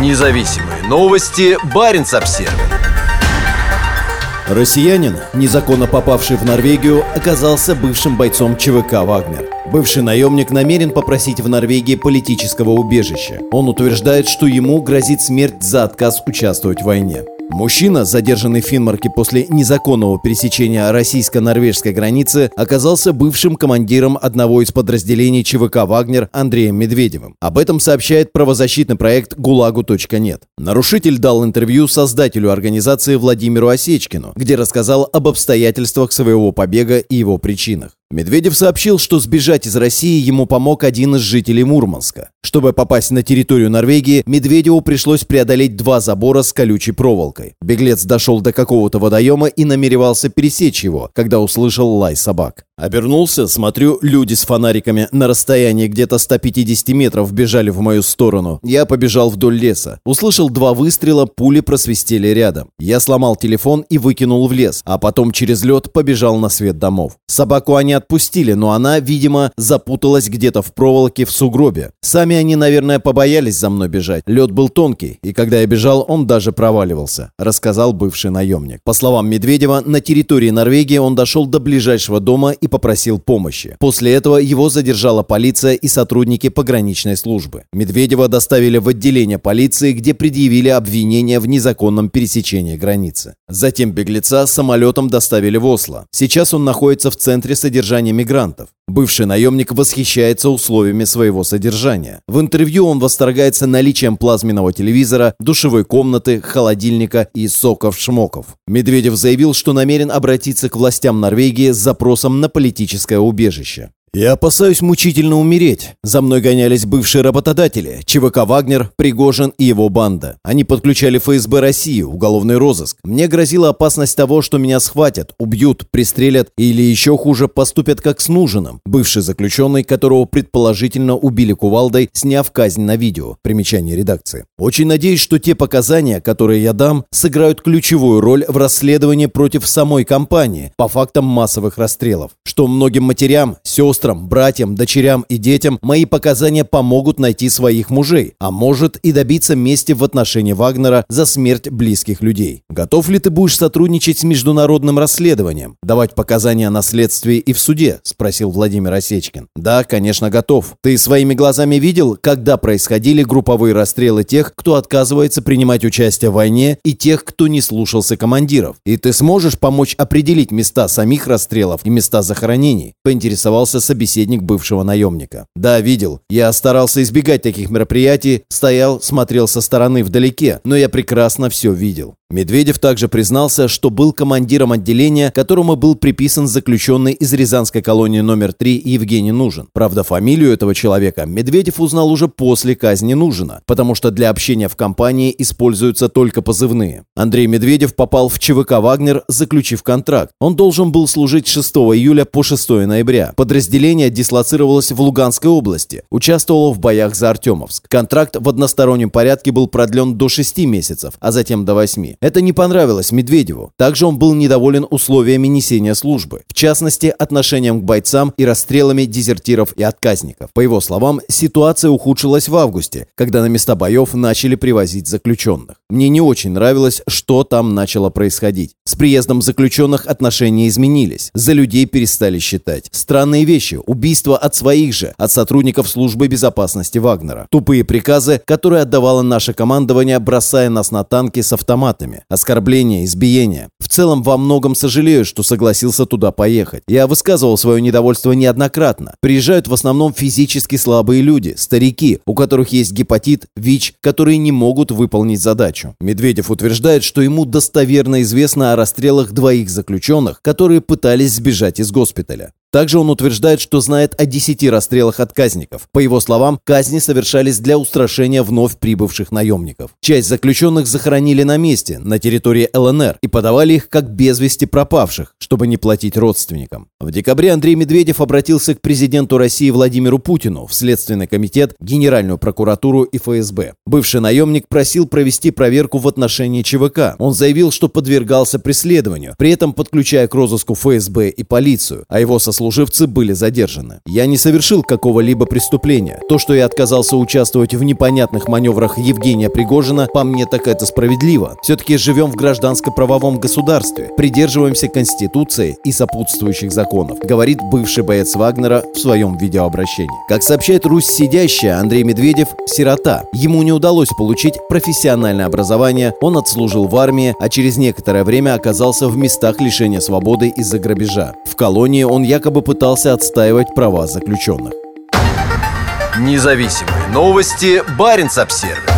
Независимые новости. Барин обсерва Россиянин, незаконно попавший в Норвегию, оказался бывшим бойцом ЧВК «Вагнер». Бывший наемник намерен попросить в Норвегии политического убежища. Он утверждает, что ему грозит смерть за отказ участвовать в войне. Мужчина, задержанный в Финмарке после незаконного пересечения российско-норвежской границы, оказался бывшим командиром одного из подразделений ЧВК «Вагнер» Андреем Медведевым. Об этом сообщает правозащитный проект «ГУЛАГу.нет». Нарушитель дал интервью создателю организации Владимиру Осечкину, где рассказал об обстоятельствах своего побега и его причинах. Медведев сообщил, что сбежать из России ему помог один из жителей Мурманска. Чтобы попасть на территорию Норвегии, Медведеву пришлось преодолеть два забора с колючей проволокой. Беглец дошел до какого-то водоема и намеревался пересечь его, когда услышал лай собак. Обернулся, смотрю, люди с фонариками на расстоянии где-то 150 метров бежали в мою сторону. Я побежал вдоль леса. Услышал два выстрела, пули просвистели рядом. Я сломал телефон и выкинул в лес, а потом через лед побежал на свет домов. Собаку они отпустили, но она, видимо, запуталась где-то в проволоке в сугробе. Сами они, наверное, побоялись за мной бежать. Лед был тонкий, и когда я бежал, он даже проваливался, рассказал бывший наемник. По словам Медведева, на территории Норвегии он дошел до ближайшего дома и попросил помощи. После этого его задержала полиция и сотрудники пограничной службы. Медведева доставили в отделение полиции, где предъявили обвинение в незаконном пересечении границы. Затем беглеца самолетом доставили в Осло. Сейчас он находится в центре содержания мигрантов. Бывший наемник восхищается условиями своего содержания. В интервью он восторгается наличием плазменного телевизора, душевой комнаты, холодильника и соков-шмоков. Медведев заявил, что намерен обратиться к властям Норвегии с запросом на политическое убежище. Я опасаюсь мучительно умереть. За мной гонялись бывшие работодатели, ЧВК «Вагнер», Пригожин и его банда. Они подключали ФСБ России, уголовный розыск. Мне грозила опасность того, что меня схватят, убьют, пристрелят или еще хуже поступят как с Нужиным, бывший заключенный, которого предположительно убили кувалдой, сняв казнь на видео. Примечание редакции. Очень надеюсь, что те показания, которые я дам, сыграют ключевую роль в расследовании против самой компании по фактам массовых расстрелов. Что многим матерям, сестрам, сестрам, братьям, дочерям и детям мои показания помогут найти своих мужей, а может и добиться мести в отношении Вагнера за смерть близких людей. Готов ли ты будешь сотрудничать с международным расследованием, давать показания на следствии и в суде? Спросил Владимир Осечкин. Да, конечно, готов. Ты своими глазами видел, когда происходили групповые расстрелы тех, кто отказывается принимать участие в войне и тех, кто не слушался командиров. И ты сможешь помочь определить места самих расстрелов и места захоронений? Поинтересовался собеседник бывшего наемника. «Да, видел. Я старался избегать таких мероприятий, стоял, смотрел со стороны вдалеке, но я прекрасно все видел. Медведев также признался, что был командиром отделения, которому был приписан заключенный из Рязанской колонии номер 3 Евгений Нужен. Правда, фамилию этого человека Медведев узнал уже после казни Нужина, потому что для общения в компании используются только позывные. Андрей Медведев попал в ЧВК «Вагнер», заключив контракт. Он должен был служить с 6 июля по 6 ноября. Подразделение дислоцировалось в Луганской области, участвовало в боях за Артемовск. Контракт в одностороннем порядке был продлен до 6 месяцев, а затем до 8. Это не понравилось Медведеву. Также он был недоволен условиями несения службы, в частности, отношением к бойцам и расстрелами дезертиров и отказников. По его словам, ситуация ухудшилась в августе, когда на места боев начали привозить заключенных. Мне не очень нравилось, что там начало происходить. С приездом заключенных отношения изменились. За людей перестали считать. Странные вещи. Убийства от своих же, от сотрудников службы безопасности Вагнера. Тупые приказы, которые отдавало наше командование, бросая нас на танки с автоматами оскорбления, избиения. В целом, во многом сожалею, что согласился туда поехать. Я высказывал свое недовольство неоднократно. Приезжают в основном физически слабые люди, старики, у которых есть гепатит, ВИЧ, которые не могут выполнить задачу. Медведев утверждает, что ему достоверно известно о расстрелах двоих заключенных, которые пытались сбежать из госпиталя. Также он утверждает, что знает о 10 расстрелах отказников. По его словам, казни совершались для устрашения вновь прибывших наемников. Часть заключенных захоронили на месте, на территории ЛНР, и подавали их как без вести пропавших, чтобы не платить родственникам. В декабре Андрей Медведев обратился к президенту России Владимиру Путину в Следственный комитет, Генеральную прокуратуру и ФСБ. Бывший наемник просил провести проверку в отношении ЧВК. Он заявил, что подвергался преследованию, при этом подключая к розыску ФСБ и полицию, а его сослуживцы сослуживцы были задержаны. Я не совершил какого-либо преступления. То, что я отказался участвовать в непонятных маневрах Евгения Пригожина, по мне так это справедливо. Все-таки живем в гражданско-правовом государстве, придерживаемся Конституции и сопутствующих законов, говорит бывший боец Вагнера в своем видеообращении. Как сообщает Русь сидящая, Андрей Медведев – сирота. Ему не удалось получить профессиональное образование, он отслужил в армии, а через некоторое время оказался в местах лишения свободы из-за грабежа. В колонии он якобы пытался отстаивать права заключенных. Независимые новости. Барин обсервис